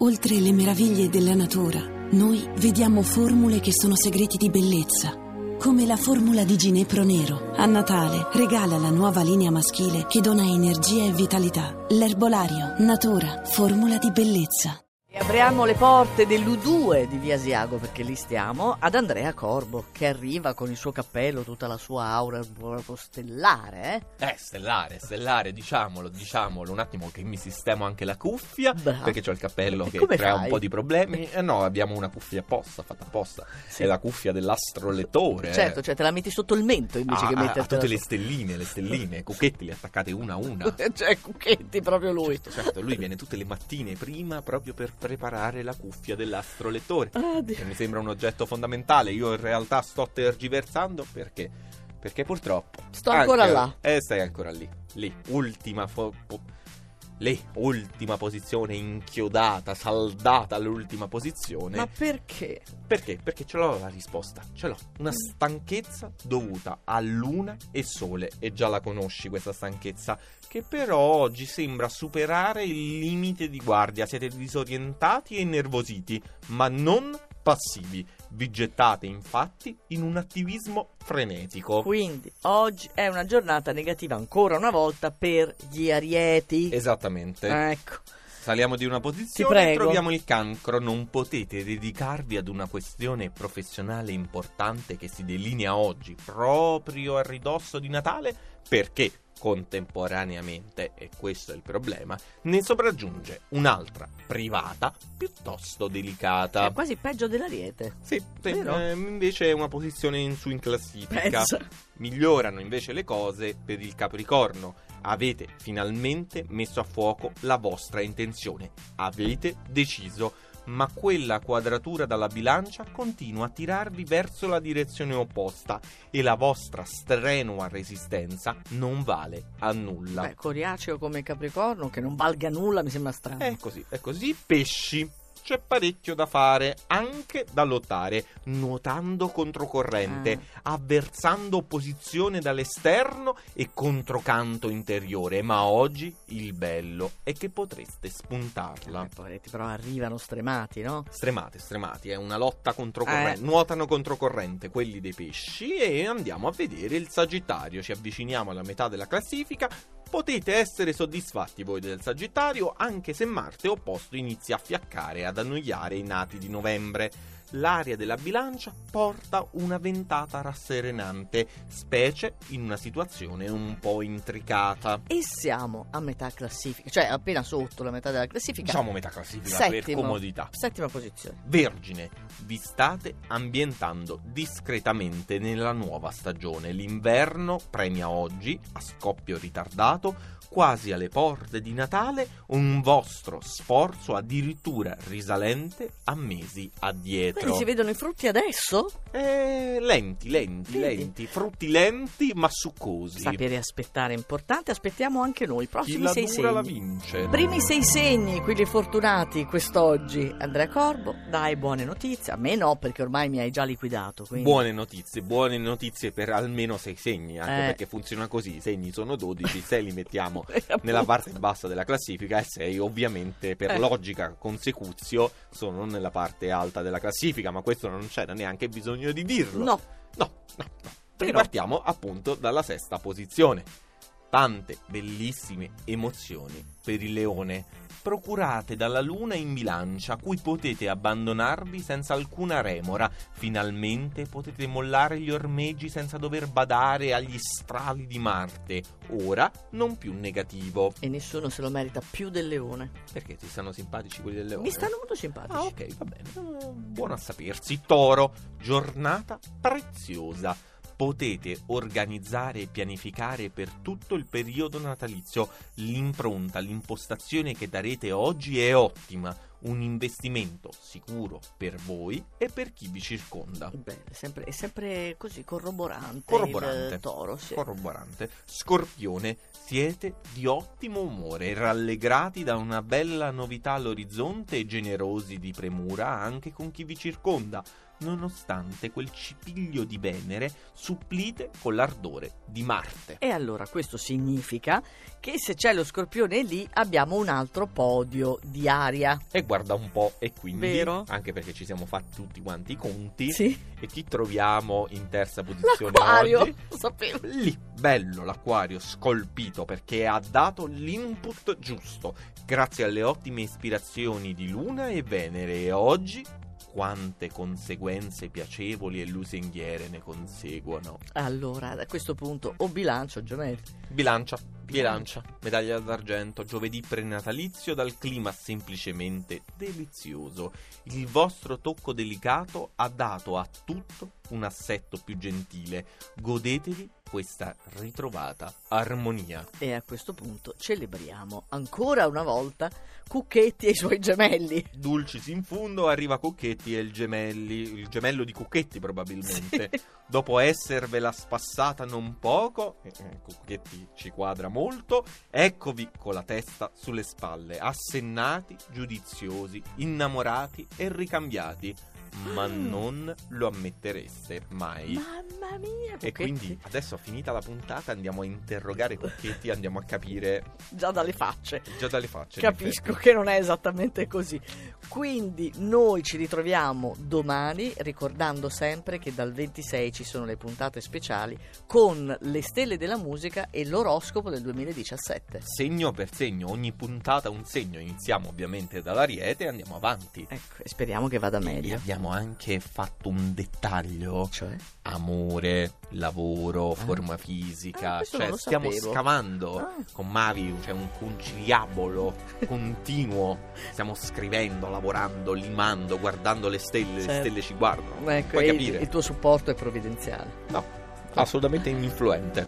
Oltre le meraviglie della natura, noi vediamo formule che sono segreti di bellezza. Come la formula di Ginepro Nero. A Natale regala la nuova linea maschile che dona energia e vitalità. L'erbolario, natura, formula di bellezza. Apriamo le porte dell'U2 di Via Asiago perché lì stiamo ad Andrea Corbo che arriva con il suo cappello, tutta la sua aura proprio stellare. Eh? Eh, stellare, stellare, diciamolo, diciamolo. Un attimo che mi sistemo anche la cuffia Bravo. perché ho il cappello E che crea fai? un po' di problemi. Eh no, abbiamo una cuffia apposta, fatta apposta. Sì. È la cuffia dell'astrolettore. Certo, cioè te la metti sotto il mento invece Ah, che ah, mettertela a tutte le su- stelline, le stelline, cucchetti le attaccate una a una. cioè Cucchetti proprio lui. Certo, certo, lui viene tutte le mattine prima proprio per preparare la cuffia dell'astrolettore. Ah, che mi sembra un oggetto fondamentale. Io in realtà sto tergiversando perché? Perché purtroppo. Sto ancora anche- là. Eh, stai ancora lì. Lì, ultima. fo- lì, ultima posizione inchiodata, saldata all'ultima posizione. Ma perché? Perché? Perché ce l'ho la risposta. Ce l'ho. Una stanchezza dovuta a luna e sole. E già la conosci questa stanchezza. Che però oggi sembra superare il limite di guardia. Siete disorientati e innervositi, ma non passivi. Vi gettate infatti in un attivismo frenetico. Quindi oggi è una giornata negativa ancora una volta per gli arieti. Esattamente. Ecco. Saliamo di una posizione e troviamo il cancro. Non potete dedicarvi ad una questione professionale importante che si delinea oggi, proprio a ridosso di Natale, perché contemporaneamente, e questo è il problema, ne sopraggiunge un'altra privata piuttosto delicata. È quasi peggio dell'ariete. Sì, eh, invece è una posizione in su in classifica. Pensa. Migliorano invece le cose per il Capricorno. Avete finalmente messo a fuoco la vostra intenzione. Avete deciso. Ma quella quadratura dalla bilancia continua a tirarvi verso la direzione opposta e la vostra strenua resistenza non vale a nulla. Beh, coriaceo come Capricorno, che non valga nulla, mi sembra strano. È così, è così. Pesci. C'è parecchio da fare, anche da lottare, nuotando controcorrente, avversando opposizione dall'esterno e controcanto interiore. Ma oggi il bello è che potreste spuntarla. Eh, poveretti, però arrivano stremati, no? Stremate, stremati, è una lotta controcorrente. Eh. Nuotano controcorrente quelli dei pesci e andiamo a vedere il Sagittario. Ci avviciniamo alla metà della classifica. Potete essere soddisfatti voi del Sagittario, anche se Marte opposto inizia a fiaccare e ad annoiare i nati di novembre. L'aria della bilancia porta una ventata rasserenante, specie in una situazione un po' intricata. E siamo a metà classifica, cioè appena sotto la metà della classifica. Diciamo metà classifica per Settimo. comodità. Settima posizione. Vergine, vi state ambientando discretamente nella nuova stagione. L'inverno premia oggi, a scoppio ritardato, quasi alle porte di Natale, un vostro sforzo addirittura risalente a mesi addietro. Quindi si vedono i frutti adesso? Eh, lenti, lenti, Vedi? lenti, frutti lenti ma succosi. Sapere aspettare è importante, aspettiamo anche noi. Chi Prossimi la sei dura la segni. vince. Primi sei segni, quelli fortunati quest'oggi. Andrea Corbo, dai buone notizie. A me no, perché ormai mi hai già liquidato. Quindi... Buone notizie, buone notizie per almeno sei segni, anche Eh. perché funziona così, i segni sono 12, se li mettiamo Appunto. nella parte bassa della classifica e 6 ovviamente per Eh. logica consecuzio sono nella parte alta della classifica, ma questo non c'era neanche bisogno di dirlo. No, no, no. no. Però- Ripartiamo appunto dalla sesta posizione. Tante bellissime emozioni per il leone, procurate dalla luna in bilancia, a cui potete abbandonarvi senza alcuna remora. Finalmente potete mollare gli ormeggi senza dover badare agli strali di Marte. Ora non più negativo. e nessuno se lo merita più del leone. Perché ti stanno simpatici quelli del leone? Mi stanno molto simpatici. Ah, ok, va bene. Buono a sapersi. Toro, giornata preziosa. Potete organizzare e pianificare per tutto il periodo natalizio. L'impronta, l'impostazione che darete oggi è ottima. Un investimento sicuro per voi e per chi vi circonda. Beh, è sempre, è sempre così corroborante, Corroborante. il toro, sì. Corroborante. Scorpione, siete di ottimo umore, rallegrati da una bella novità all'orizzonte e generosi di premura anche con chi vi circonda. Nonostante quel cipiglio di Venere supplite con l'ardore di Marte. E allora questo significa che se c'è lo scorpione lì abbiamo un altro podio di aria. E guarda un po', e quindi, Vero? anche perché ci siamo fatti tutti quanti i conti, Sì. e ti troviamo in terza posizione L'acquario, oggi. lo sapevo. Lì, bello l'acquario scolpito perché ha dato l'input giusto, grazie alle ottime ispirazioni di Luna e Venere e oggi quante conseguenze piacevoli e lusinghiere ne conseguono. Allora, a questo punto o bilancio gemelli. Bilancia, bilancia, medaglia d'argento, giovedì prenatalizio dal clima semplicemente delizioso. Il vostro tocco delicato ha dato a tutto un assetto più gentile. Godetevi questa ritrovata armonia. E a questo punto celebriamo ancora una volta Cucchetti e i suoi gemelli. Dulcis in fundo arriva Cucchetti e il gemelli, il gemello di Cucchetti probabilmente. Dopo esservela spassata non poco, eh, Cucchetti ci quadra molto, eccovi con la testa sulle spalle, assennati, giudiziosi, innamorati e ricambiati. Ma non lo ammettereste mai. Mamma mia, E Cucchetti. quindi adesso finita la puntata andiamo a interrogare Cucchetti, andiamo a capire Già dalle facce. già dalle facce. Capisco che non è esattamente così. Quindi noi ci ritroviamo domani ricordando sempre che dal 26 ci sono le puntate speciali con le stelle della musica e l'oroscopo del 2017. segno per segno, ogni puntata un segno. Iniziamo ovviamente dall'Ariete e andiamo avanti. Ecco, e speriamo che vada E meglio. abbiamo anche fatto un dettaglio: Cioè? amore, lavoro, forma Ah, fisica. questo cioè, stiamo sapevo. scavando Ah. con Mavi, c'è un conciliabolo continuo. Stiamo scrivendo, lavorando, limando, guardando le stelle, le Certo. stelle ci guardano. Ecco, Puoi capire? il tuo supporto è provvidenziale. No, assolutamente ininfluente.